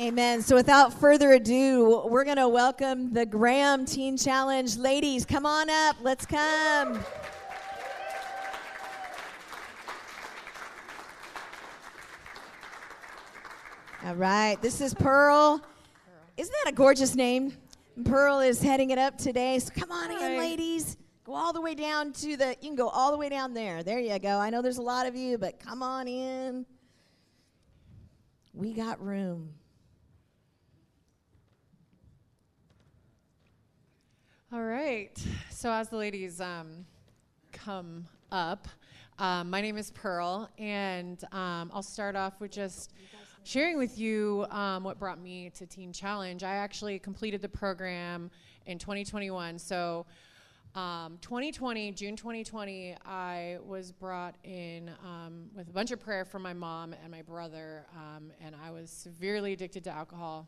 Amen. So without further ado, we're going to welcome the Graham Teen Challenge. Ladies, come on up. Let's come. All right. This is Pearl. Isn't that a gorgeous name? Pearl is heading it up today. So come on in, ladies. Go all the way down to the, you can go all the way down there. There you go. I know there's a lot of you, but come on in. We got room. All right. So as the ladies um, come up, um, my name is Pearl, and um, I'll start off with just sharing with you um, what brought me to Teen Challenge. I actually completed the program in 2021. So um, 2020, June 2020, I was brought in um, with a bunch of prayer from my mom and my brother, um, and I was severely addicted to alcohol.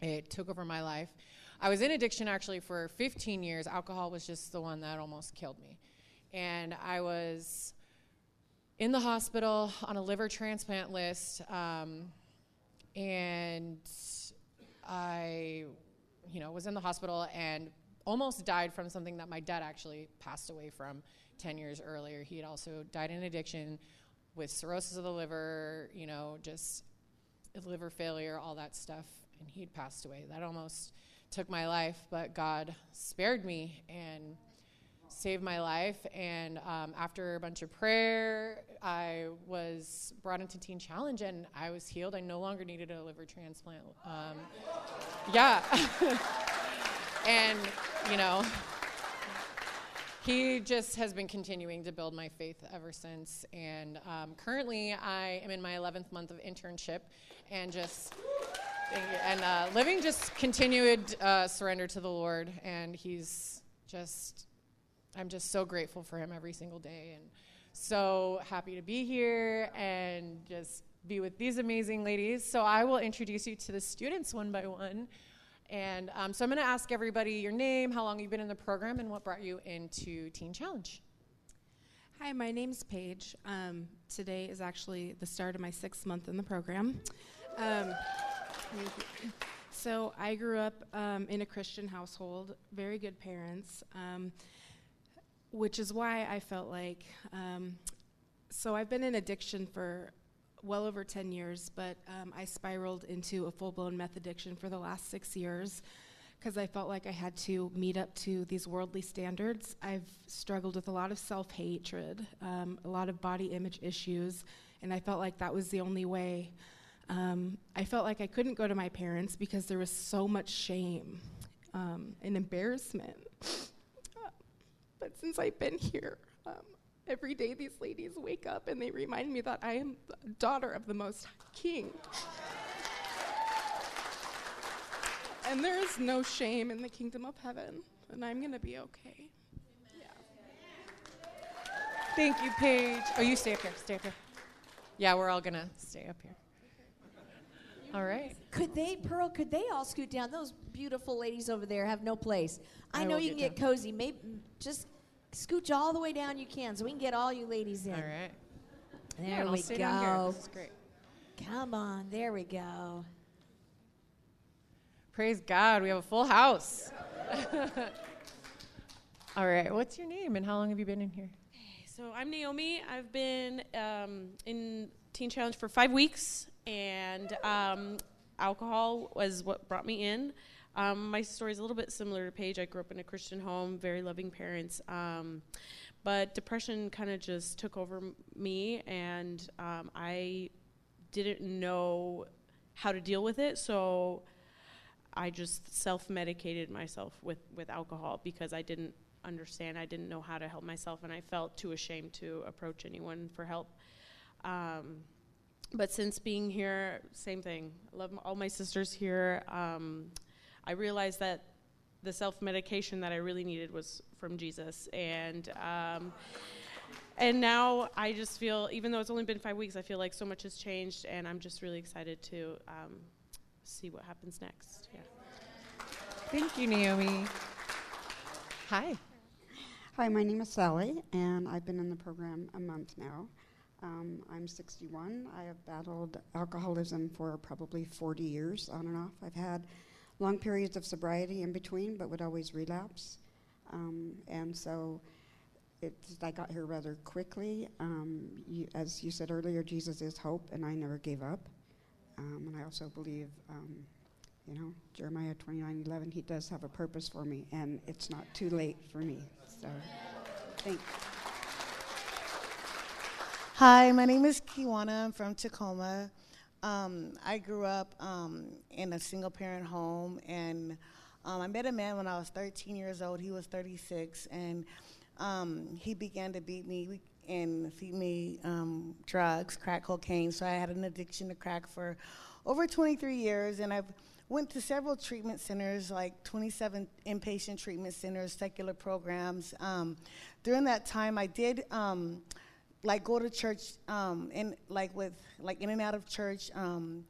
It took over my life. I was in addiction actually for 15 years. Alcohol was just the one that almost killed me. And I was in the hospital on a liver transplant list. Um, and I, you know, was in the hospital and almost died from something that my dad actually passed away from 10 years earlier. He had also died in addiction with cirrhosis of the liver, you know, just liver failure, all that stuff. And he'd passed away. That almost took my life, but God spared me and saved my life. And um, after a bunch of prayer, I was brought into Teen Challenge and I was healed. I no longer needed a liver transplant. Um, yeah. and, you know, he just has been continuing to build my faith ever since. And um, currently, I am in my 11th month of internship and just. And uh, living just continued uh, surrender to the Lord, and He's just, I'm just so grateful for Him every single day, and so happy to be here and just be with these amazing ladies. So I will introduce you to the students one by one, and um, so I'm going to ask everybody your name, how long you've been in the program, and what brought you into Teen Challenge. Hi, my name's Paige. Um, today is actually the start of my sixth month in the program. Um. So I grew up um, in a Christian household, very good parents, um, which is why I felt like. Um, so I've been in addiction for well over 10 years, but um, I spiraled into a full blown meth addiction for the last six years because I felt like I had to meet up to these worldly standards. I've struggled with a lot of self hatred, um, a lot of body image issues, and I felt like that was the only way. Um, I felt like I couldn't go to my parents because there was so much shame um, and embarrassment. but since I've been here, um, every day these ladies wake up and they remind me that I am the daughter of the Most King. And there is no shame in the kingdom of heaven, and I'm going to be okay. Thank you, Paige. Oh, you stay up here. Stay up here. Yeah, we're all gonna stay up here. All right. Could they, Pearl, could they all scoot down? Those beautiful ladies over there have no place. I, I know you can get get cozy. Maybe just scooch all the way down you can so we can get all you ladies in. All right. There Yeah, and I'll we down here. go. This is great. Come on, there we go. Praise God, we have a full house. All right, what's your name and how long have you been in here? So I'm Naomi. I've been um, in Teen Challenge for five weeks, and um, alcohol was what brought me in. Um, my story is a little bit similar to Paige. I grew up in a Christian home, very loving parents, um, but depression kind of just took over m- me, and um, I didn't know how to deal with it. So I just self-medicated myself with, with alcohol because I didn't understand. I didn't know how to help myself, and I felt too ashamed to approach anyone for help. But since being here, same thing. I love all my sisters here. Um, I realized that the self-medication that I really needed was from Jesus, and um, and now I just feel, even though it's only been five weeks, I feel like so much has changed, and I'm just really excited to um, see what happens next. Yeah. Thank you, Naomi. Hi. Hi, my name is Sally, and I've been in the program a month now. Um, I'm 61. I have battled alcoholism for probably 40 years, on and off. I've had long periods of sobriety in between, but would always relapse. Um, and so it's, I got here rather quickly. Um, you, as you said earlier, Jesus is hope, and I never gave up. Um, and I also believe, um, you know, Jeremiah 29:11. He does have a purpose for me, and it's not too late for me. So, thanks. Hi, my name is Kiwana. I'm from Tacoma. Um, I grew up um, in a single parent home, and um, I met a man when I was 13 years old. He was 36, and um, he began to beat me and feed me um, drugs, crack cocaine. So I had an addiction to crack for over 23 years, and I've went to several treatment centers, like 27 inpatient treatment centers, secular programs. Um, during that time, I did like go to church um, in like with like in and out of church. Um,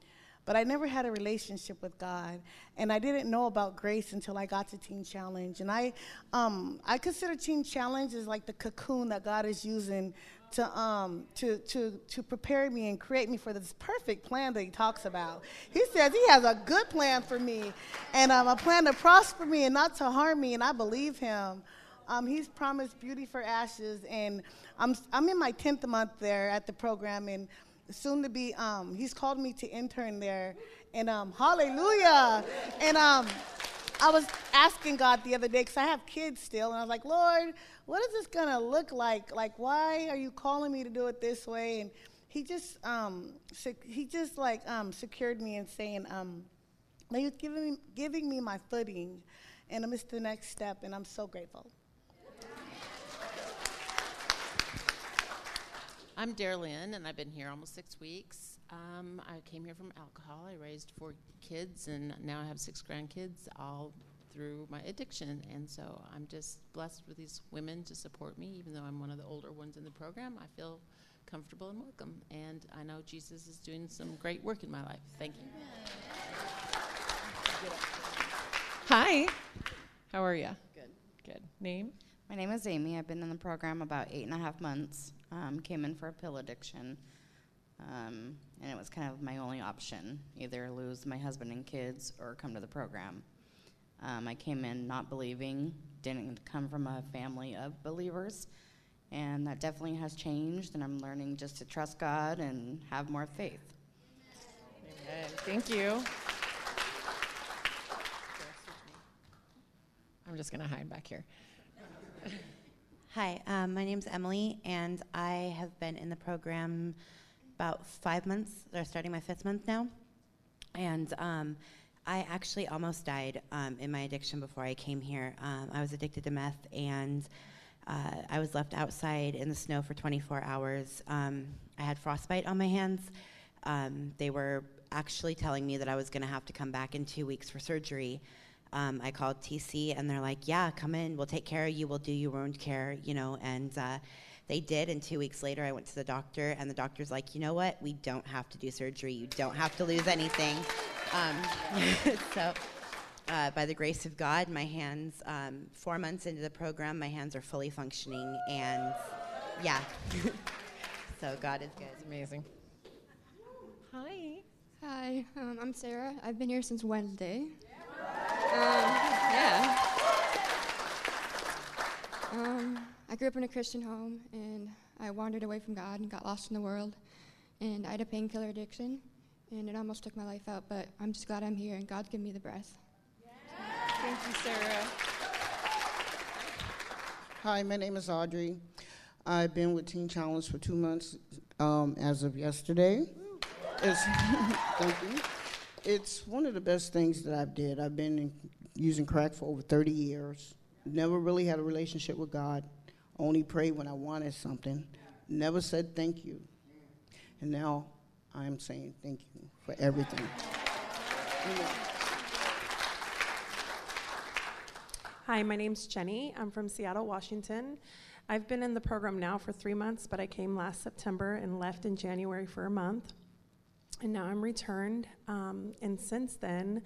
but I never had a relationship with God, and I didn't know about grace until I got to Teen Challenge. And I, um, I consider Teen Challenge as like the cocoon that God is using to, um, to, to, to prepare me and create me for this perfect plan that He talks about. He says He has a good plan for me, and um, a plan to prosper me and not to harm me, and I believe Him. Um, he's promised beauty for ashes, and I'm, I'm in my 10th month there at the program, and soon to be, um, he's called me to intern there, and um, hallelujah. And um, I was asking God the other day, because I have kids still, and I was like, Lord, what is this going to look like? Like, why are you calling me to do it this way? And he just, um, sec- he just like um, secured me and saying, um, he was giving me, giving me my footing, and I missed the next step, and I'm so grateful. I'm Darlene, and I've been here almost six weeks. Um, I came here from alcohol. I raised four kids, and now I have six grandkids, all through my addiction. And so I'm just blessed with these women to support me, even though I'm one of the older ones in the program. I feel comfortable and welcome, and I know Jesus is doing some great work in my life. Thank you. Hi. How are you? Good. Good. Name? My name is Amy. I've been in the program about eight and a half months. Um, came in for a pill addiction, um, and it was kind of my only option either lose my husband and kids or come to the program. Um, I came in not believing, didn't come from a family of believers, and that definitely has changed, and I'm learning just to trust God and have more faith. Amen. Thank you. I'm just going to hide back here. Hi, um, my name's Emily, and I have been in the program about five months. They're starting my fifth month now. And um, I actually almost died um, in my addiction before I came here. Um, I was addicted to meth, and uh, I was left outside in the snow for 24 hours. Um, I had frostbite on my hands. Um, they were actually telling me that I was going to have to come back in two weeks for surgery. Um, I called TC and they're like, yeah, come in. We'll take care of you. We'll do your wound care, you know. And uh, they did. And two weeks later, I went to the doctor, and the doctor's like, you know what? We don't have to do surgery. You don't have to lose anything. Um, so, uh, by the grace of God, my hands, um, four months into the program, my hands are fully functioning. And yeah. so, God is good. It's amazing. Hi. Hi, um, I'm Sarah. I've been here since Wednesday. Um, yeah. Um, I grew up in a Christian home, and I wandered away from God and got lost in the world. And I had a painkiller addiction, and it almost took my life out. But I'm just glad I'm here, and God given me the breath. Thank you, Sarah. Hi, my name is Audrey. I've been with Teen Challenge for two months um, as of yesterday. Thank you. It's one of the best things that I've did. I've been in, using crack for over 30 years. Never really had a relationship with God. Only prayed when I wanted something. Never said thank you. And now I am saying thank you for everything. Hi, my name's Jenny. I'm from Seattle, Washington. I've been in the program now for three months, but I came last September and left in January for a month. And now I'm returned. Um, and since then,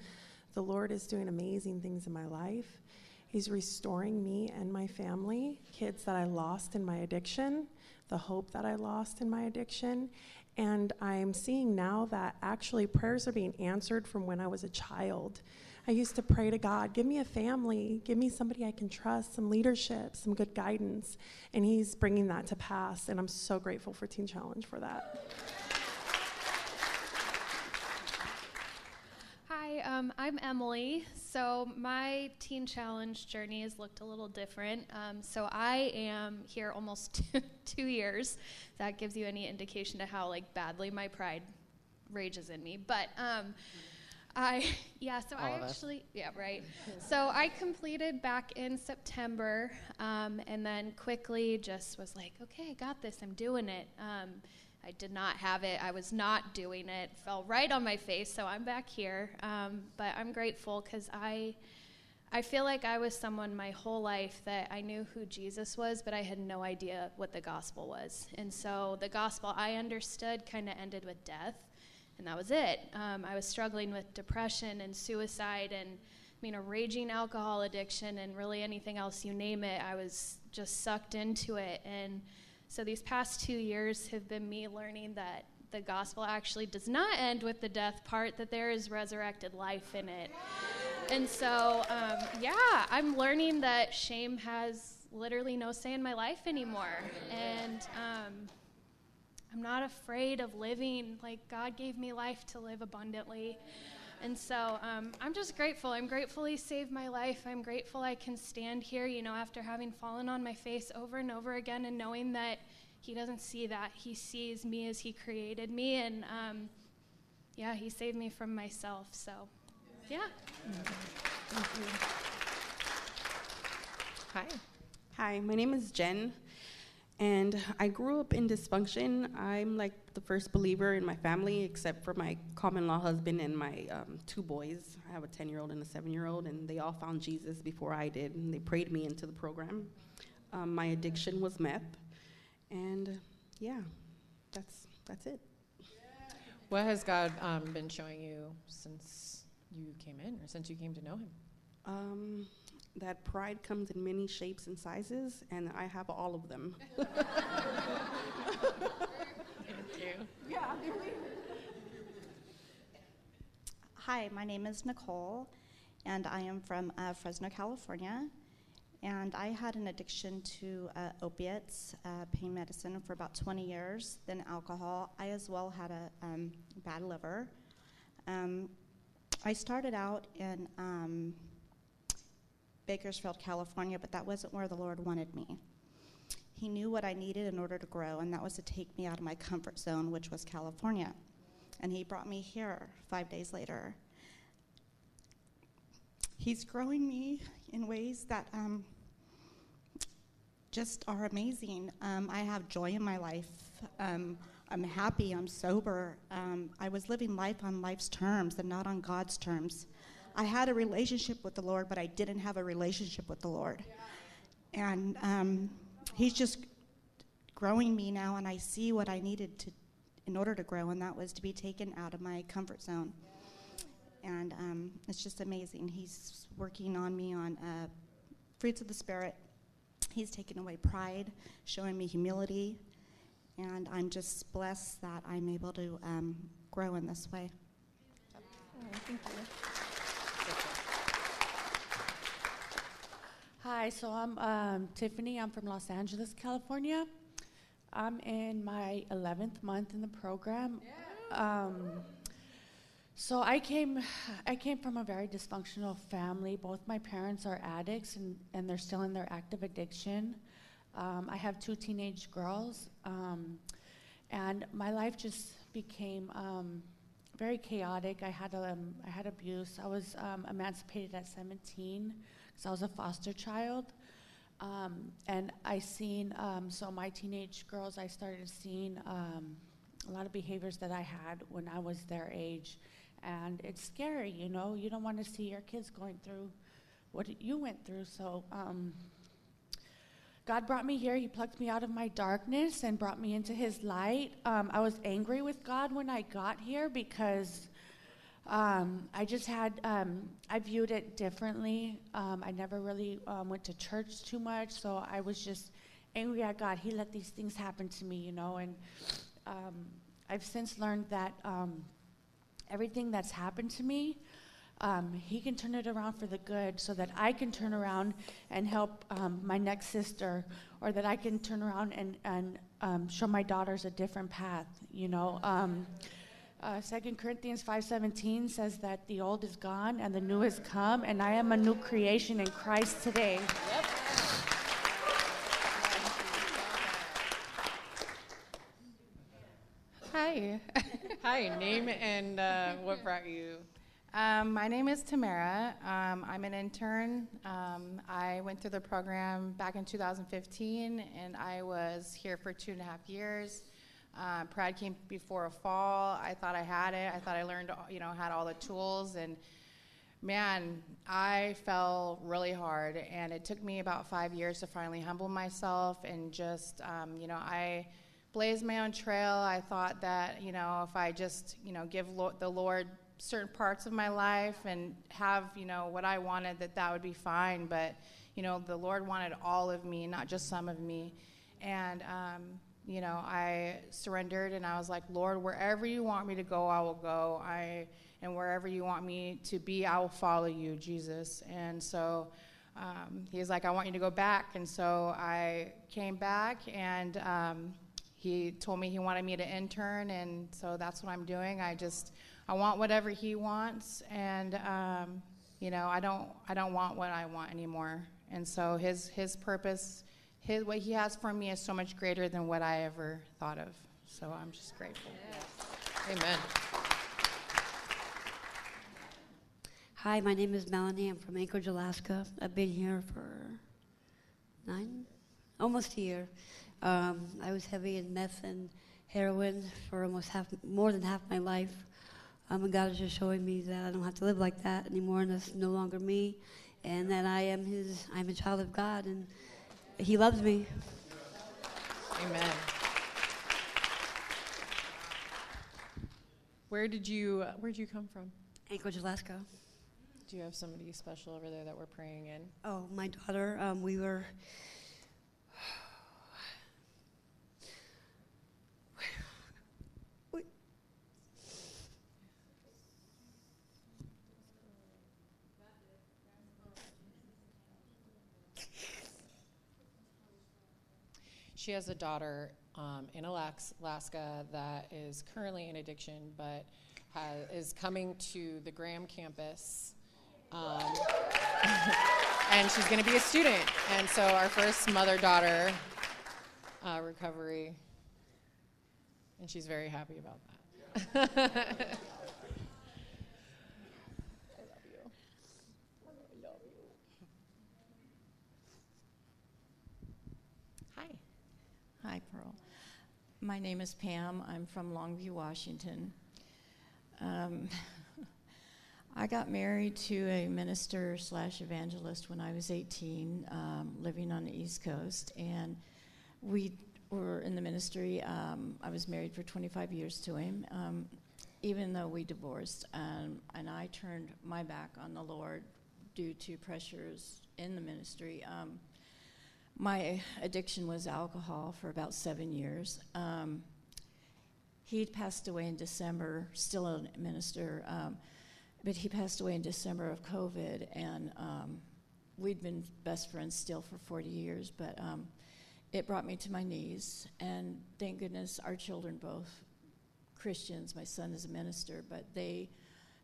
the Lord is doing amazing things in my life. He's restoring me and my family, kids that I lost in my addiction, the hope that I lost in my addiction. And I'm seeing now that actually prayers are being answered from when I was a child. I used to pray to God, give me a family, give me somebody I can trust, some leadership, some good guidance. And He's bringing that to pass. And I'm so grateful for Teen Challenge for that. Hi, um, I'm Emily. So my Teen Challenge journey has looked a little different. Um, so I am here almost two, years. That gives you any indication to how like badly my pride rages in me. But um, I, yeah, so All I actually, yeah, right. so I completed back in September, um, and then quickly just was like, okay, I got this. I'm doing it. I did not have it. I was not doing it. Fell right on my face. So I'm back here. Um, but I'm grateful because I, I feel like I was someone my whole life that I knew who Jesus was, but I had no idea what the gospel was. And so the gospel I understood kind of ended with death, and that was it. Um, I was struggling with depression and suicide and I mean, a raging alcohol addiction and really anything else you name it. I was just sucked into it. And so these past two years have been me learning that the gospel actually does not end with the death part, that there is resurrected life in it. And so, um, yeah, I'm learning that shame has literally no say in my life anymore. And um, I'm not afraid of living like God gave me life to live abundantly. And so um, I'm just grateful. I'm grateful He saved my life. I'm grateful I can stand here, you know, after having fallen on my face over and over again and knowing that He doesn't see that. He sees me as He created me. And um, yeah, He saved me from myself. So, yeah. Hi. Hi, my name is Jen, and I grew up in dysfunction. I'm like the first believer in my family, except for my common law husband and my um, two boys. I have a 10 year old and a 7 year old, and they all found Jesus before I did, and they prayed me into the program. Um, my addiction was meth, and yeah, that's, that's it. What has God um, been showing you since you came in or since you came to know Him? That pride comes in many shapes and sizes, and I have all of them. Thank you. Yeah. Hi, my name is Nicole, and I am from uh, Fresno, California. And I had an addiction to uh, opiates, uh, pain medicine, for about 20 years, then alcohol. I as well had a um, bad liver. Um, I started out in um, Bakersfield, California, but that wasn't where the Lord wanted me. He knew what I needed in order to grow, and that was to take me out of my comfort zone, which was California. And He brought me here five days later. He's growing me in ways that um, just are amazing. Um, I have joy in my life. Um, I'm happy. I'm sober. Um, I was living life on life's terms and not on God's terms. I had a relationship with the Lord, but I didn't have a relationship with the Lord. And um, He's just growing me now, and I see what I needed to in order to grow, and that was to be taken out of my comfort zone. And um, it's just amazing. He's working on me on uh, fruits of the Spirit. He's taken away pride, showing me humility, and I'm just blessed that I'm able to um, grow in this way. thank you. Hi, so I'm um, Tiffany. I'm from Los Angeles, California. I'm in my 11th month in the program. Um, so I came, I came from a very dysfunctional family. Both my parents are addicts, and, and they're still in their active addiction. Um, I have two teenage girls, um, and my life just became um, very chaotic. I had um, I had abuse. I was um, emancipated at 17 I was a foster child. Um, and I seen, um, so my teenage girls, I started seeing um, a lot of behaviors that I had when I was their age. And it's scary, you know, you don't want to see your kids going through what you went through. So um, God brought me here. He plucked me out of my darkness and brought me into His light. Um, I was angry with God when I got here because um, I just had, um, I viewed it differently. Um, I never really um, went to church too much, so I was just angry at God. He let these things happen to me, you know, and um, I've since learned that um, everything that's happened to me, He can turn it around for the good so that I can turn around and help my next sister, or that I can turn around and, and show my daughters a different path, you know. Uh, 2 Corinthians 5:17 says that the old is gone and the new has come, and I am a new creation in Christ today. Yep. Hi. Hi, name and uh, what brought you? Um, my name is Tamara. Um, I'm an intern. Um, I went through the program back in 2015, and I was here for two and a half years. Uh, Pride came before a fall. I thought I had it. I thought I learned, you know, had all the tools, and man, I fell really hard. And it took me about five years to finally humble myself and just, um, you know, I blazed my own trail. I thought that, you know, if I just, you know, give lo- the Lord certain parts of my life and have, you know, what I wanted, that that would be fine. But, you know, the Lord wanted all of me, not just some of me. And, um, you know, I surrendered and I was like, Lord, wherever you want me to go, I will go. I, and wherever you want me to be, I will follow you, Jesus. And so um, he's like, I want you to go back. And so I came back and um, he told me he wanted me to intern. And so that's what I'm doing. I just, I want whatever he wants. And, um, you know, I don't, I don't want what I want anymore. And so his, his purpose, his, what he has for me is so much greater than what I ever thought of. So I'm just grateful. Amen. Hi, my name is Melanie. I'm from Anchorage, Alaska. I've been here for nine, almost a year. Um, I was heavy in meth and heroin for almost half, more than half my life. Um, and God is just showing me that I don't have to live like that anymore, and that's no longer me, and that I am His. I'm a child of God, and He loves me. Amen. Where did you Where did you come from? Anchorage, Alaska. Do you have somebody special over there that we're praying in? Oh, my daughter. Um, we were. She has a daughter um, in Alaska that is currently in addiction, but ha- is coming to the Graham campus. Um, and she's going to be a student. And so our first mother daughter uh, recovery. And she's very happy about that. I love you. I love you. Hi. Hi, Pearl. My name is Pam. I'm from Longview, Washington. Um, I got married to a minister slash evangelist when I was 18, um, living on the East Coast, and we were in the ministry. Um, I was married for 25 years to him, um, even though we divorced, um, and I turned my back on the Lord due to pressures in the ministry. Um, my addiction was alcohol for about seven years. Um, he'd passed away in December, still a minister, um, but he passed away in December of COVID, and um, we'd been best friends still for 40 years, but um, it brought me to my knees, and thank goodness our children both Christians. My son is a minister, but they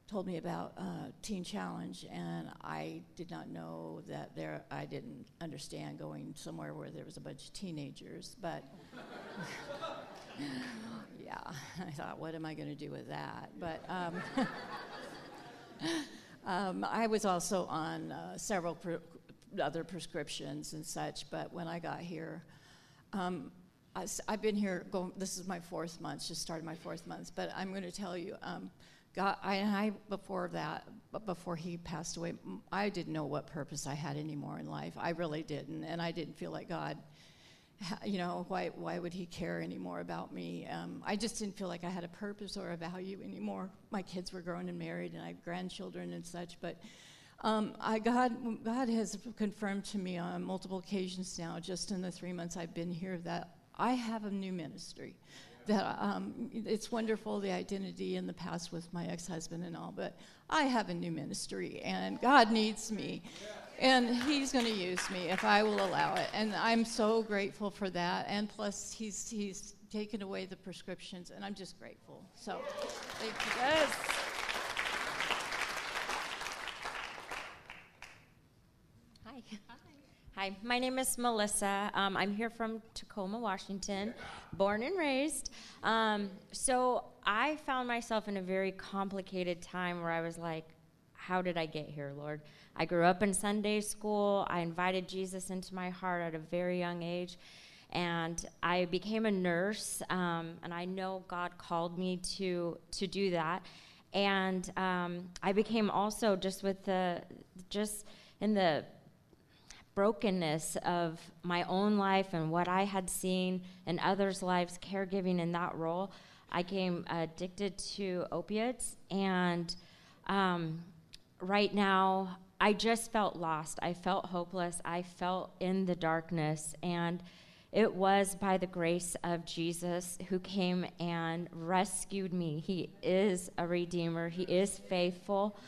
told me about uh, Teen Challenge, and I did not know that there. I didn't understand going somewhere where there was a bunch of teenagers, but yeah, I thought, what am I going to do with that? But um, um, I was also on uh, several pre- other prescriptions and such, but when I got here, um, I, have been here. Going, this is my fourth month. Just started my fourth month, but I'm going to tell you. Um, God, I, I before that, before he passed away, I didn't know what purpose I had anymore in life. I really didn't, and I didn't feel like God you know, why, why would he care anymore about me? Um, I just didn't feel like I had a purpose or a value anymore. My kids were grown and married, and I have grandchildren and such, but um, I, God, God has confirmed to me on multiple occasions now, just in the three months I've been here, that I have a new ministry. That um, it's wonderful the identity in the past with my ex-husband and all, but I have a new ministry, and God needs me, and He's going to use me if I will allow it, and I'm so grateful for that. And plus, He's He's taken away the prescriptions, and I'm just grateful. So, thank you. Yes. Hi. Hi, my name is Melissa. Um, I'm here from Tacoma, Washington, born and raised. Um, so I found myself in a very complicated time where I was like, how did I get here, Lord? I grew up in Sunday school. I invited Jesus into my heart at a very young age. And I became a nurse, um, and I know God called me to, to do that. And um, I became also just with the, just in the brokenness of my own life and what I had seen in others' lives, caregiving in that role, I became addicted to opiates. And um, right now, I just felt lost. I felt hopeless. I felt in the darkness. And it was by the grace of Jesus who came and rescued me. He is a redeemer, He is faithful.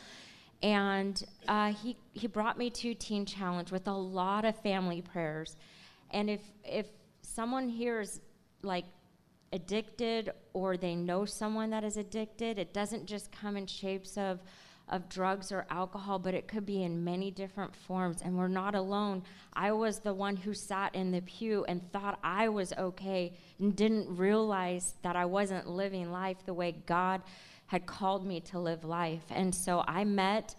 And uh, he, he brought me to Teen Challenge with a lot of family prayers. And if, if someone here is like addicted or they know someone that is addicted, it doesn't just come in shapes of, of drugs or alcohol, but it could be in many different forms. And we're not alone. I was the one who sat in the pew and thought I was okay and didn't realize that I wasn't living life the way God had called me to live life. And so I met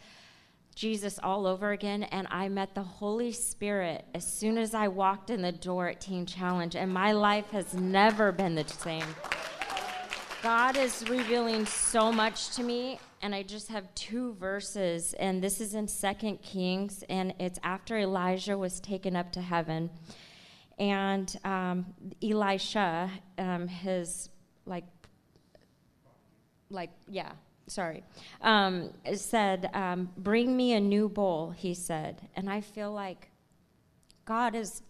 Jesus all over again, and I met the Holy Spirit as soon as I walked in the door at Teen Challenge, and my life has never been the same. God is revealing so much to me, and I just have two verses, and this is in Second Kings, and it's after Elijah was taken up to heaven. And um, Elisha, um, his like like yeah sorry. Um, said um, bring me a new bowl he said. And i feel like god has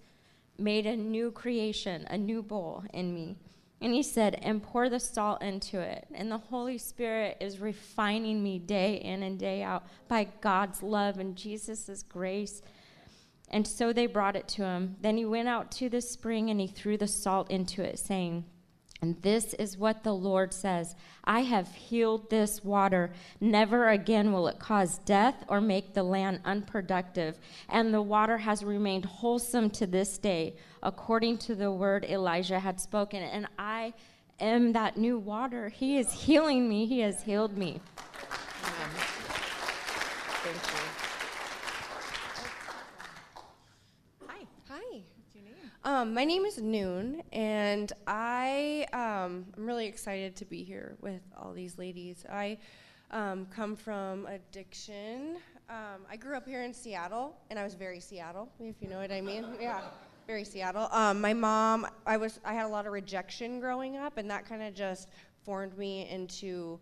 made a new creation a new bowl in me. And he said and pour the salt into it. And the holy spirit is refining me day in and day out by god's love and jesus' grace. And so they brought it to him. Then he went out to the spring and he threw the salt into it saying and this is what the Lord says I have healed this water. Never again will it cause death or make the land unproductive. And the water has remained wholesome to this day, according to the word Elijah had spoken. And I am that new water. He is healing me, He has healed me. Amen. Thank you. Hi. Um, my name is Noon, and I um, I'm really excited to be here with all these ladies. I um, come from addiction. Um, I grew up here in Seattle, and I was very Seattle, if you know what I mean. Yeah, very Seattle. Um, my mom, I was I had a lot of rejection growing up, and that kind of just formed me into,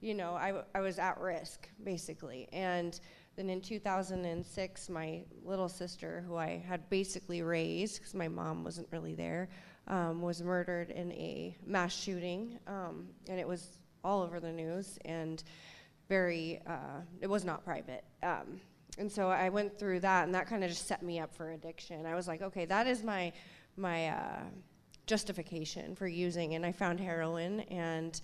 you know, I, was at risk basically, and then in 2006, my little sister, who I had basically raised because my mom wasn't really there, um, was murdered in a mass shooting. Um, and it was all over the news and very, uh, it was not private. Um, and so I went through that, and that kind of just set me up for addiction. I was like, okay, that is my, my uh, justification for using. And I found heroin and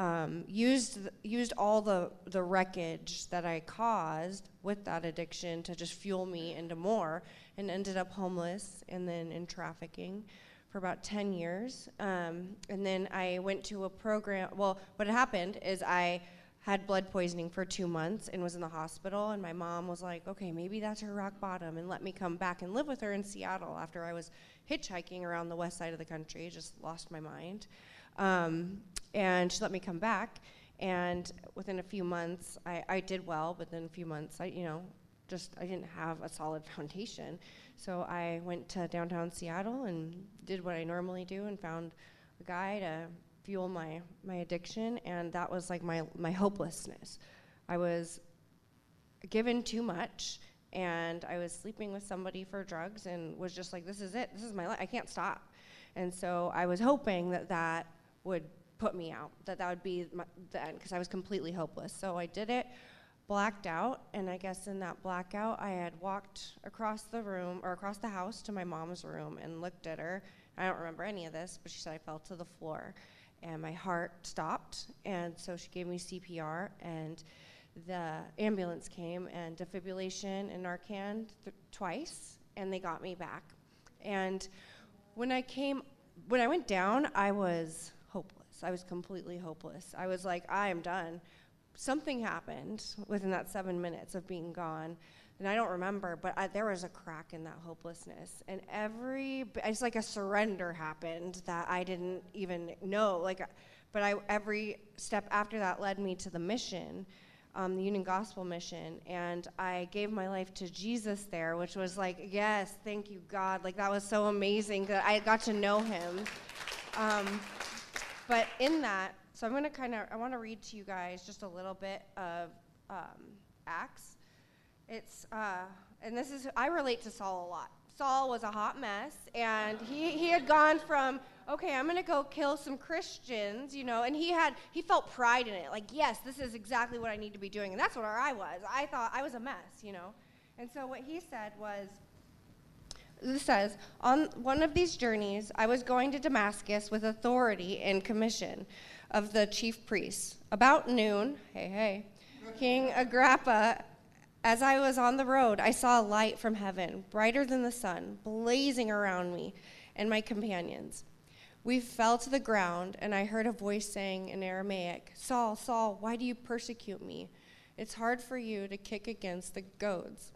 um, used used all the the wreckage that I caused with that addiction to just fuel me into more, and ended up homeless and then in trafficking for about 10 years. Um, and then I went to a program. Well, what happened is I had blood poisoning for two months and was in the hospital. And my mom was like, okay, maybe that's her rock bottom, and let me come back and live with her in Seattle after I was hitchhiking around the west side of the country. Just lost my mind. Um, and she let me come back. And within a few months, I, I did well, but then a few months, I, you know, just I didn't have a solid foundation. So I went to downtown Seattle and did what I normally do and found a guy to fuel my my addiction and that was like my my hopelessness. I was given too much and I was sleeping with somebody for drugs and was just like this is it. This is my life. I can't stop. And so I was hoping that that would put me out, that that would be my, the end because I was completely hopeless. So I did it blacked out, and I guess in that blackout, I had walked across the room or across the house to my mom's room and looked at her. I don't remember any of this, but she said I fell to the floor, and my heart stopped, and so she gave me CPR, and the ambulance came and defibrillation and Narcan th- twice, and they got me back. And when I came, when I went down, I was I was completely hopeless. I was like, I am done something happened within that seven minutes of being gone and I don't remember, but I, there was a crack in that hopelessness, and every it's like a surrender happened that I didn't even know. Like, but I every step after that led me to the mission, um, the Union Gospel Mission, and I gave my life to Jesus there, which was like, yes, thank you God, like that was so amazing that I got to know Him. Um, but in that, so I'm going to kind of, I want to read to you guys just a little bit of um, Acts. It's, uh, and this is, I relate to Saul a lot. Saul was a hot mess, and he, he had gone from, okay, I'm going to go kill some Christians, you know, and he had, he felt pride in it. Like, yes, this is exactly what I need to be doing. And that's what I was. I thought I was a mess, you know. And so what he said was, this says, on one of these journeys, I was going to Damascus with authority and commission of the chief priests. About noon, hey, hey, King Agrippa, as I was on the road, I saw a light from heaven, brighter than the sun, blazing around me and my companions. We fell to the ground, and I heard a voice saying in Aramaic, Saul, Saul, why do you persecute me? It's hard for you to kick against the goads.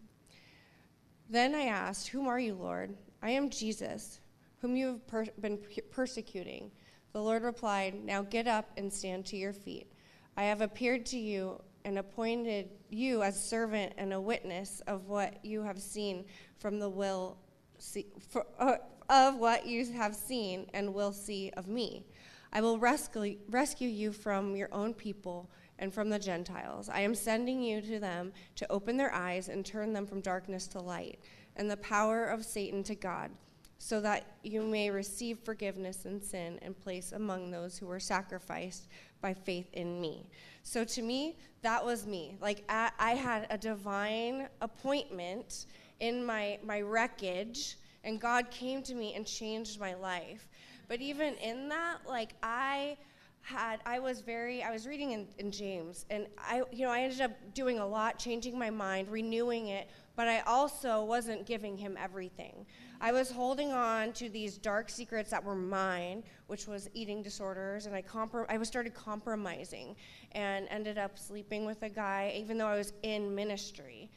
Then I asked, Whom are you, Lord? I am Jesus, whom you have per- been persecuting. The Lord replied, Now get up and stand to your feet. I have appeared to you and appointed you as servant and a witness of what you have seen from the will see, for, uh, of what you have seen and will see of me. I will rescue, rescue you from your own people and from the Gentiles. I am sending you to them to open their eyes and turn them from darkness to light and the power of Satan to God so that you may receive forgiveness and sin and place among those who were sacrificed by faith in me. So to me, that was me. Like I, I had a divine appointment in my my wreckage, and God came to me and changed my life. But even in that, like I had i was very i was reading in, in, james and i you know i ended up doing a lot changing my mind renewing it but i also wasn't giving him everything. I was holding on to these dark secrets that were mine, which was eating disorders, and I, comprom- I was started compromising and ended up sleeping with a guy, even though I was in ministry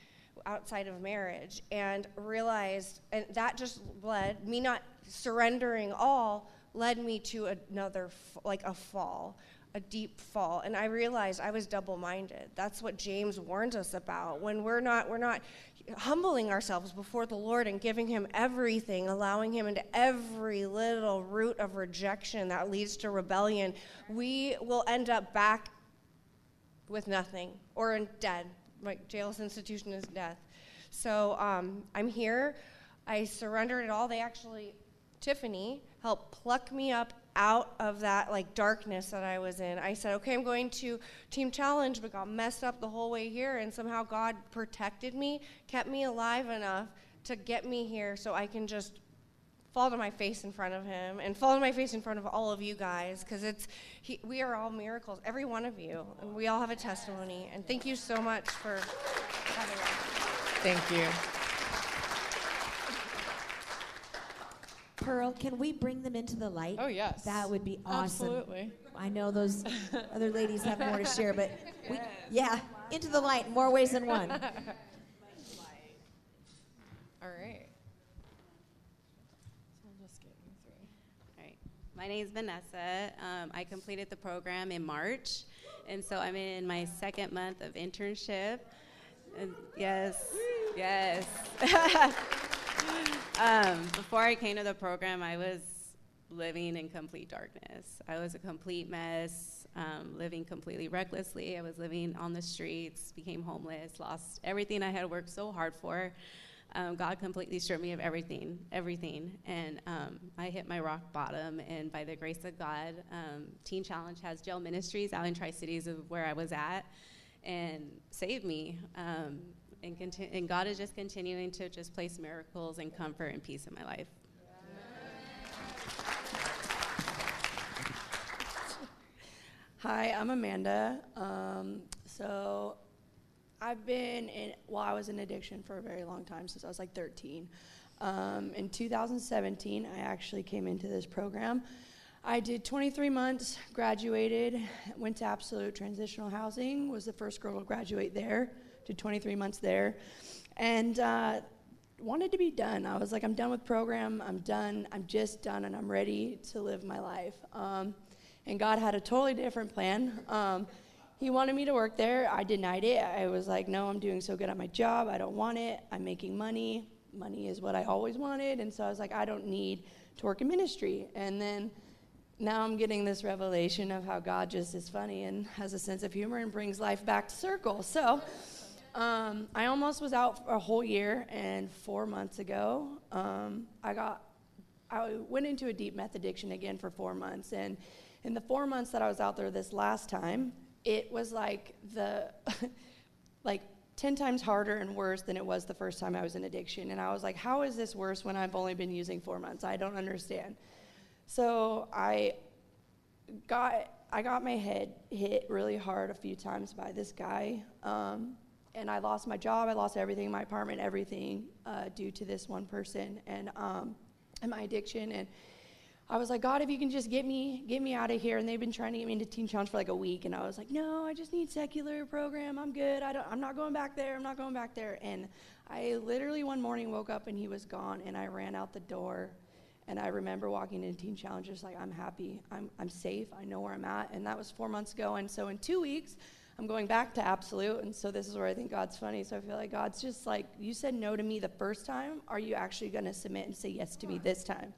outside of marriage, and realized, and that just led me not surrendering all led me to another like a fall a deep fall and i realized i was double-minded that's what james warns us about when we're not we're not humbling ourselves before the Lord and giving Him everything, allowing Him into every little root of rejection that leads to rebellion, we will end up back with nothing or in dead. Like jail's institution is death. So um, I'm here. I surrendered it all. They actually, Tiffany helped pluck me up out of that like darkness that I was in. I said, okay, I'm going to Teen Challenge, but got messed up the whole way here. And somehow God protected me, kept me alive enough to get me here so I can just fall to my face in front of him and fall to my face in front of all of you guys because it's he, we are all miracles every one of you and we all have a testimony and thank you so much for having us thank you Pearl, can we bring them into the light? Oh, yes. That would be awesome. Absolutely. I know those other ladies have more to share, but we, yeah, into the light more ways than one. All right. So I'll just get you through. All right. My name is Vanessa. Um, I completed the program in March, and so I'm in my second month of internship. And yes, yes. um, before I came to the program, I was living in complete darkness. I was a complete mess, um, living completely recklessly. I was living on the streets, became homeless, lost everything I had worked so hard for. Um, God completely stripped me of everything, everything. And um, I hit my rock bottom. And by the grace of God, um, Teen Challenge has jail ministries out in Tri Cities of where I was at and saved me. And, conti- and God is just continuing to just place miracles and comfort and peace in my life. Hi, I'm Amanda. Um, so I've been in, well, I was in addiction for a very long time, since I was like 13. Um, in 2017, I actually came into this program. I did 23 months, graduated, went to Absolute Transitional Housing, was the first girl to graduate there, did 23 months there, and uh, wanted to be done. I was like, I'm done with program, I'm done, I'm just done, and I'm ready to live my life. Um, and God had a totally different plan. Um, he wanted me to work there. I denied it. I was like, no, I'm doing so good at my job. I don't want it. I'm making money. Money is what I always wanted. And so I was like, I don't need to work in ministry. And then now I'm getting this revelation of how God just is funny and has a sense of humor and brings life back to circle. So um, I almost was out for a whole year, and four months ago, um, I got I went into a deep meth addiction again for four months. And in the four months that I was out there this last time, it was like the like 10 times harder and worse than it was the first time I was in addiction. And I was like, how is this worse when I've only been using four months? I don't understand. So I got I got my head hit really hard a few times by this guy. Um, and I lost my job, I lost everything, my apartment, everything, uh, due to this one person and um, and my addiction. And I was like, God, if you can just get me, get me out of here. And they've been trying to get me into Teen Challenge for like a week, and I was like, no, I just need secular program. I'm good. I don't, I'm not going back there. I'm not going back there. And I literally one morning woke up and he was gone, and I ran out the door. And I remember walking into Teen Challenge just like, I'm happy. I'm, I'm safe. I know where I'm at. And that was four months ago. And so in two weeks, I'm going back to Absolute. And so this is where I think God's funny. So I feel like God's just like, you said no to me the first time. Are you actually going to submit and say yes to me this time?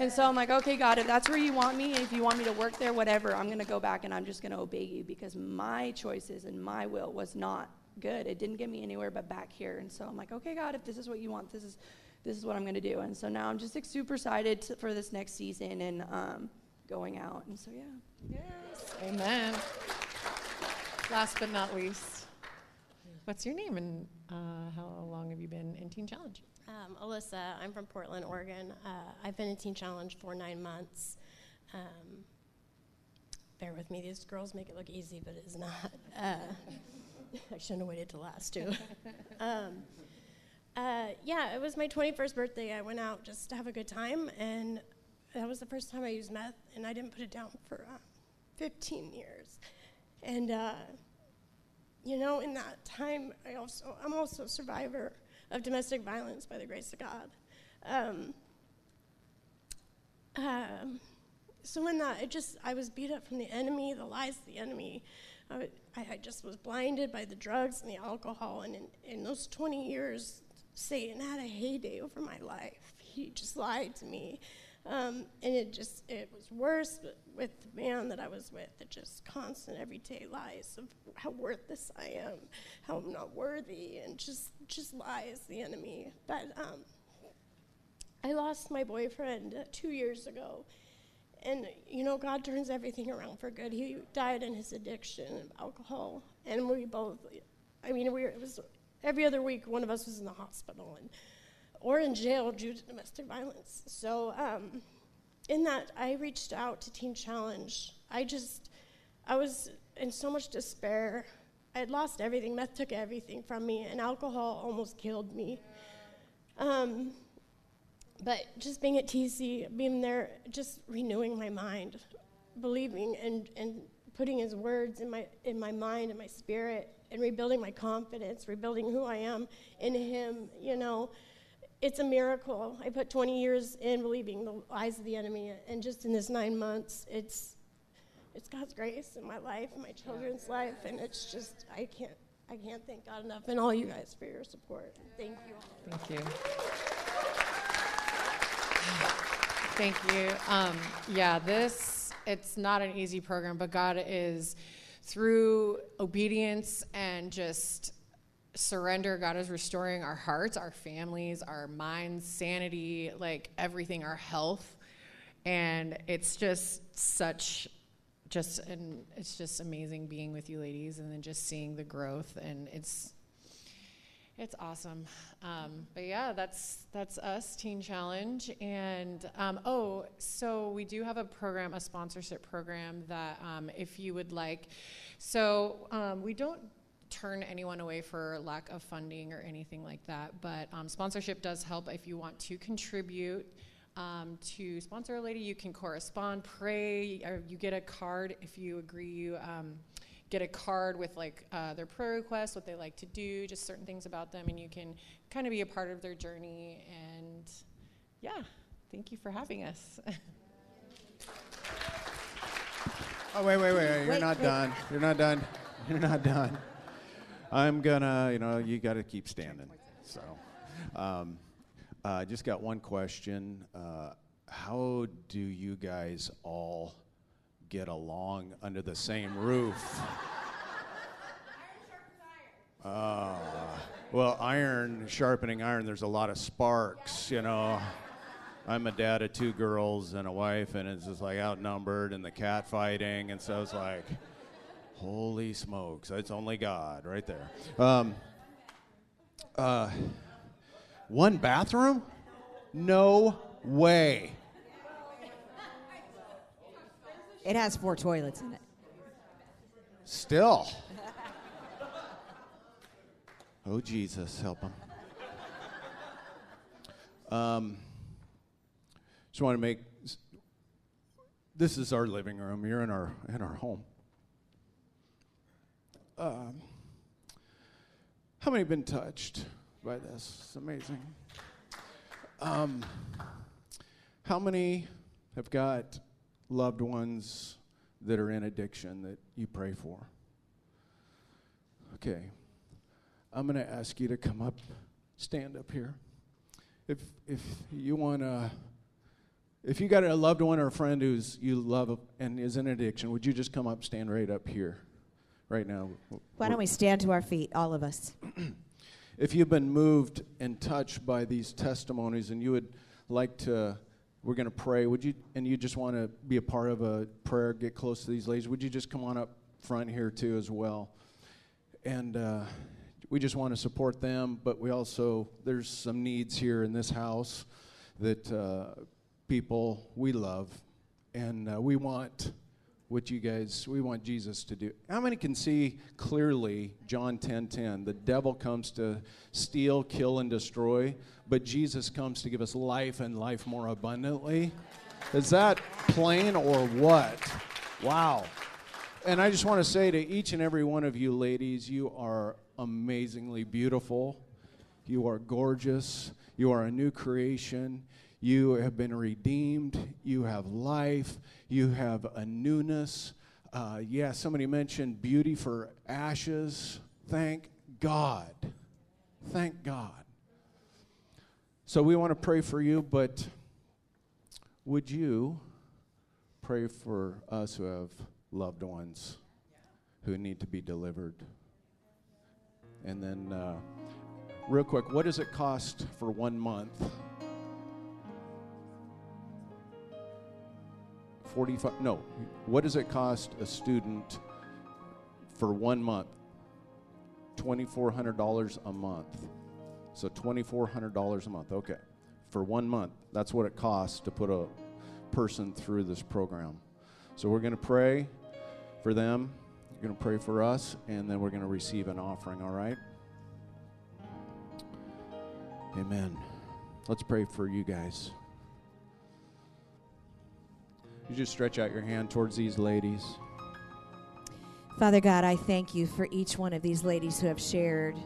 And so I'm like, okay, God, if that's where you want me, if you want me to work there, whatever, I'm going to go back and I'm just going to obey you because my choices and my will was not good. It didn't get me anywhere but back here. And so I'm like, okay, God, if this is what you want, this is this is what I'm going to do. And so now I'm just like, super excited to, for this next season and um, going out. And so yeah. Yes. Amen. Last but not least, what's your name and uh, how long have you been in Teen Challenge? Um, Alyssa, I'm from Portland, Oregon. Uh, I've been in Teen Challenge for nine months. Um, bear with me, these girls make it look easy, but it's not. Uh, I shouldn't have waited to last, too. um, uh, yeah, it was my 21st birthday. I went out just to have a good time, and that was the first time I used meth, and I didn't put it down for uh, 15 years. And, uh, you know, in that time, I also, I'm also a survivor of domestic violence by the grace of God. Um, um, so in that, it just, I was beat up from the enemy, the lies of the enemy. I, I just was blinded by the drugs and the alcohol. And in, in those 20 years, Satan had a heyday over my life. He just lied to me. Um, and it just, it was worse with the man that I was with. It just constant everyday lies of how worthless I am, how I'm not worthy, and just, just lies, the enemy. But um, I lost my boyfriend two years ago. And, you know, God turns everything around for good. He died in his addiction of alcohol. And we both, I mean, we were, it was every other week, one of us was in the hospital. And or in jail due to domestic violence. So, um, in that, I reached out to Teen Challenge. I just, I was in so much despair. I had lost everything. Meth took everything from me, and alcohol almost killed me. Um, but just being at TC, being there, just renewing my mind, believing and, and putting His words in my, in my mind and my spirit, and rebuilding my confidence, rebuilding who I am in Him, you know it's a miracle. I put 20 years in believing the lies of the enemy, and just in this nine months, it's it's God's grace in my life, my children's life, and it's just I can't I can't thank God enough and all you guys for your support. Thank you. Thank you. Thank you. Um, yeah, this, it's not an easy program, but God is, through obedience and just surrender, God is restoring our hearts, our families, our minds, sanity, like everything, our health. And it's just such just and it's just amazing being with you ladies and then just seeing the growth. And it's it's awesome. Um, but yeah that's that's us teen challenge. And um, oh so we do have a program a sponsorship program that um, if you would like. So um, we don't turn anyone away for lack of funding or anything like that but um, sponsorship does help if you want to contribute um, to sponsor a lady. You can correspond, pray, or you get a card if you agree. You um, get a card with like uh, their prayer requests, what they like to do, just certain things about them, and you can kind of be a part of their journey. And yeah, thank you for having us. Oh, wait, wait, wait. You're Wait, not wait. done. You're not done. You're not done. I'm gonna, you know, you got to keep standing. So, um, I just got one question. Uh, how do you guys all get along under the same roof? Uh, well, iron sharpening iron. There's a lot of sparks, you know. I'm a dad of two girls and a wife, and it's just like outnumbered and the cat fighting, and so it's like, holy smokes, it's only God right there. Um, uh, one bathroom? No way. It has four toilets in it. Still. Oh, Jesus, help him. Um, just want to make this is our living room. You're in our in our home. Um, how many have been touched by this? It's amazing. Um, how many have got loved ones that are in addiction that you pray for? Okay. I'm going to ask you to come up, stand up here. If if you want to if you got a loved one or a friend who's you love and is in addiction, would you just come up, stand right up here, right now? Why don't we stand to our feet, all of us? If you've been moved and touched by these testimonies and you would like to, we're going to pray, would you, and you just want to be a part of a prayer, get close to these ladies, would you just come on up front here too as well? And uh, we just want to support them, but we also, there's some needs here in this house that uh, people we love, and uh, we want what you guys we want Jesus to do. How many can see clearly John 10:10? the devil comes to steal, kill and destroy, but Jesus comes to give us life and life more abundantly. Is that plain or what? Wow. And I just want to say to each and every one of you ladies, you are amazingly beautiful. You are gorgeous. You are a new creation. You have been redeemed. You have life. You have a newness. Uh, yeah, somebody mentioned beauty for ashes. Thank God. Thank God. So we want to pray for you, but would you pray for us who have loved ones who need to be delivered? And then, uh, real quick, what does it cost for one month? 45 no what does it cost a student for one month? $2400 a month. So $2400 a month okay. For one month that's what it costs to put a person through this program. So we're going to pray for them you're going to pray for us and then we're going to receive an offering all right? Amen. Let's pray for you guys you just stretch out your hand towards these ladies. Father God, I thank you for each one of these ladies who have shared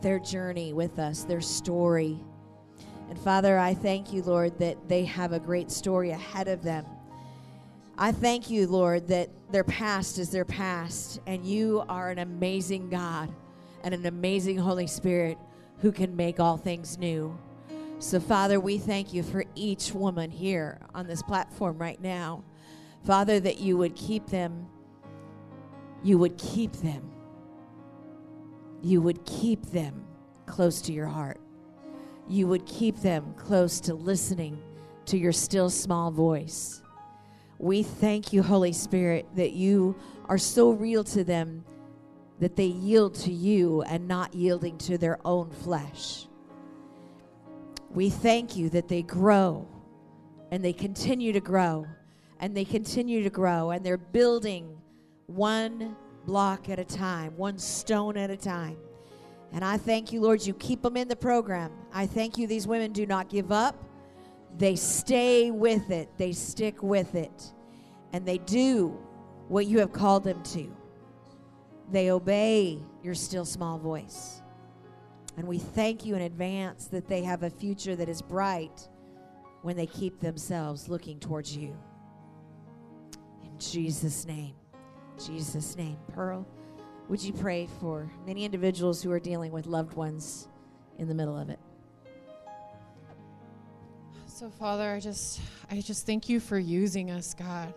their journey with us, their story. And Father, I thank you, Lord, that they have a great story ahead of them. I thank you, Lord, that their past is their past, and you are an amazing God and an amazing Holy Spirit who can make all things new. So, Father, we thank you for each woman here on this platform right now. Father, that you would keep them, you would keep them, you would keep them close to your heart. You would keep them close to listening to your still small voice. We thank you, Holy Spirit, that you are so real to them that they yield to you and not yielding to their own flesh. We thank you that they grow and they continue to grow and they continue to grow and they're building one block at a time, one stone at a time. And I thank you, Lord, you keep them in the program. I thank you, these women do not give up. They stay with it, they stick with it, and they do what you have called them to. They obey your still small voice. And we thank you in advance that they have a future that is bright when they keep themselves looking towards you. In Jesus' name. Jesus' name. Pearl, would you pray for many individuals who are dealing with loved ones in the middle of it? So Father, I just I just thank you for using us, God.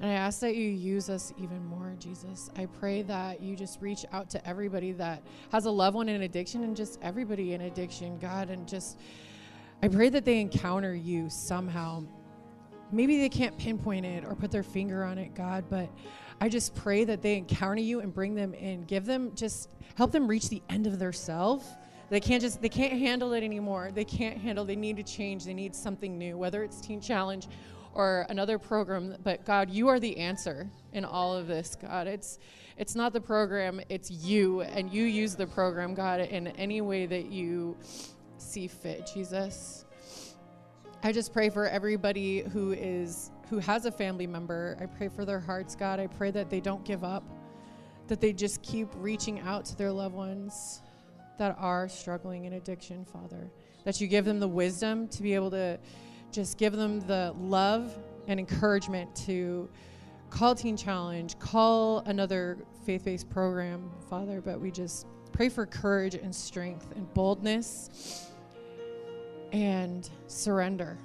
And I ask that you use us even more, Jesus. I pray that you just reach out to everybody that has a loved one in addiction and just everybody in addiction, God, and just I pray that they encounter you somehow. Maybe they can't pinpoint it or put their finger on it, God, but I just pray that they encounter you and bring them in. Give them just help them reach the end of their self. They can't just they can't handle it anymore. They can't handle. They need to change. They need something new, whether it's Teen Challenge or another program. But God, you are the answer in all of this. God, it's it's not the program, it's you, and you use the program, God, in any way that you see fit, Jesus. I just pray for everybody who is who has a family member. I pray for their hearts, God. I pray that they don't give up, that they just keep reaching out to their loved ones that are struggling in addiction, Father. That you give them the wisdom to be able to just give them the love and encouragement to call Teen Challenge, call another faith based program, Father. But we just pray for courage and strength and boldness and surrender.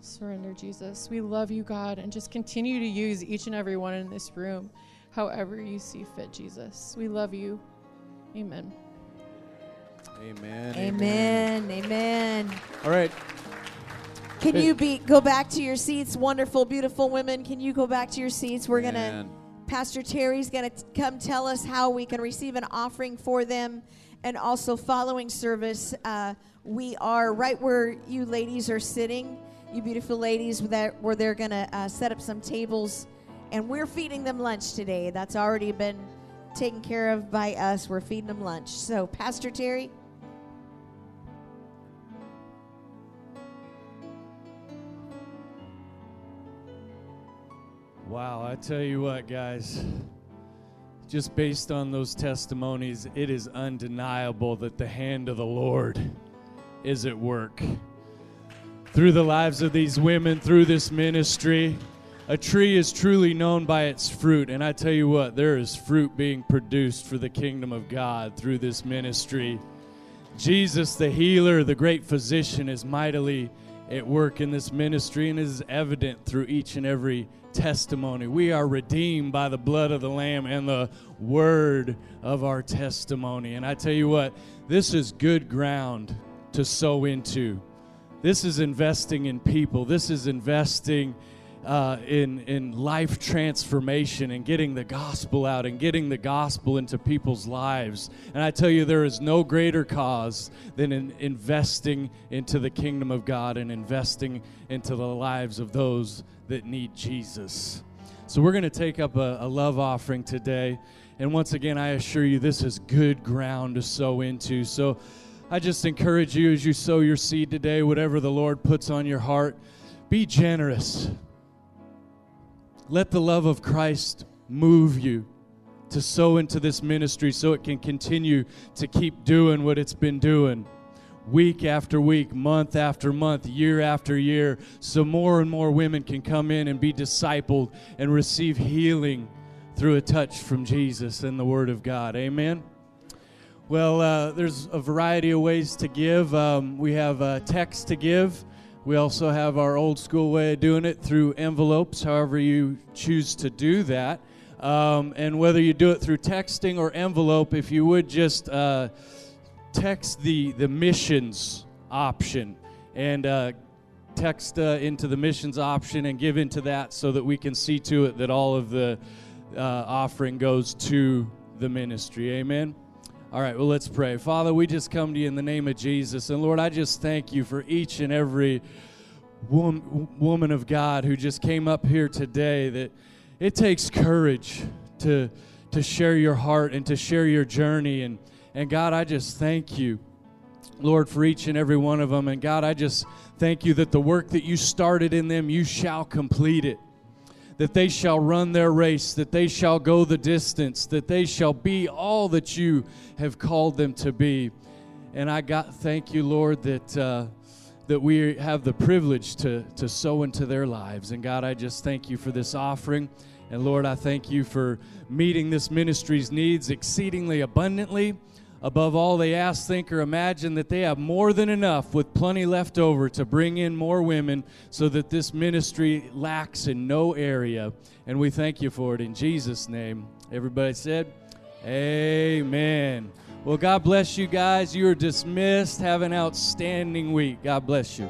Surrender, Jesus. We love you, God, and just continue to use each and every one in this room however you see fit, Jesus. We love you. Amen. Amen. Amen. Amen. All right. Can you be go back to your seats, wonderful, beautiful women? Can you go back to your seats? We're gonna Man. Pastor Terry's gonna t- come tell us how we can receive an offering for them, and also following service, uh, we are right where you ladies are sitting. You beautiful ladies, that where they're gonna uh, set up some tables, and we're feeding them lunch today. That's already been taken care of by us. We're feeding them lunch. So, Pastor Terry. Wow, I tell you what, guys, just based on those testimonies, it is undeniable that the hand of the Lord is at work. Through the lives of these women, through this ministry, a tree is truly known by its fruit. And I tell you what, there is fruit being produced for the kingdom of God through this ministry. Jesus, the healer, the great physician, is mightily at work in this ministry and is evident through each and every testimony. We are redeemed by the blood of the Lamb and the word of our testimony. And I tell you what, this is good ground to sow into. This is investing in people. This is investing uh, in in life transformation and getting the gospel out and getting the gospel into people's lives. And I tell you, there is no greater cause than in investing into the kingdom of God and investing into the lives of those that need Jesus. So we're going to take up a, a love offering today. And once again, I assure you, this is good ground to sow into. So I just encourage you as you sow your seed today, whatever the Lord puts on your heart, be generous. Let the love of Christ move you to sow into this ministry so it can continue to keep doing what it's been doing. week after week, month after month, year after year, so more and more women can come in and be discipled and receive healing through a touch from Jesus and the Word of God. Amen. Well, uh, there's a variety of ways to give. Um, we have uh, text to give. We also have our old school way of doing it through envelopes, however you choose to do that. Um, and whether you do it through texting or envelope, if you would just uh, text the, the missions option and uh, text uh, into the missions option and give into that so that we can see to it that all of the uh, offering goes to the ministry. Amen. All right, well, let's pray. Father, we just come to you in the name of Jesus. And Lord, I just thank you for each and every wom- woman of God who just came up here today. That it takes courage to, to share your heart and to share your journey. And, and God, I just thank you, Lord, for each and every one of them. And God, I just thank you that the work that you started in them, you shall complete it that they shall run their race, that they shall go the distance, that they shall be all that you have called them to be. And I got thank you, Lord, that uh, that we have the privilege to to sow into their lives. And God, I just thank you for this offering. And Lord, I thank you for meeting this ministry's needs exceedingly abundantly above all they ask, think, or imagine, that they have more than enough with plenty left over to bring in more women so that this ministry lacks in no area. And we thank you for it in Jesus' name. Everybody said, Amen. Well, God bless you guys. You are dismissed. Have an outstanding week. God bless you.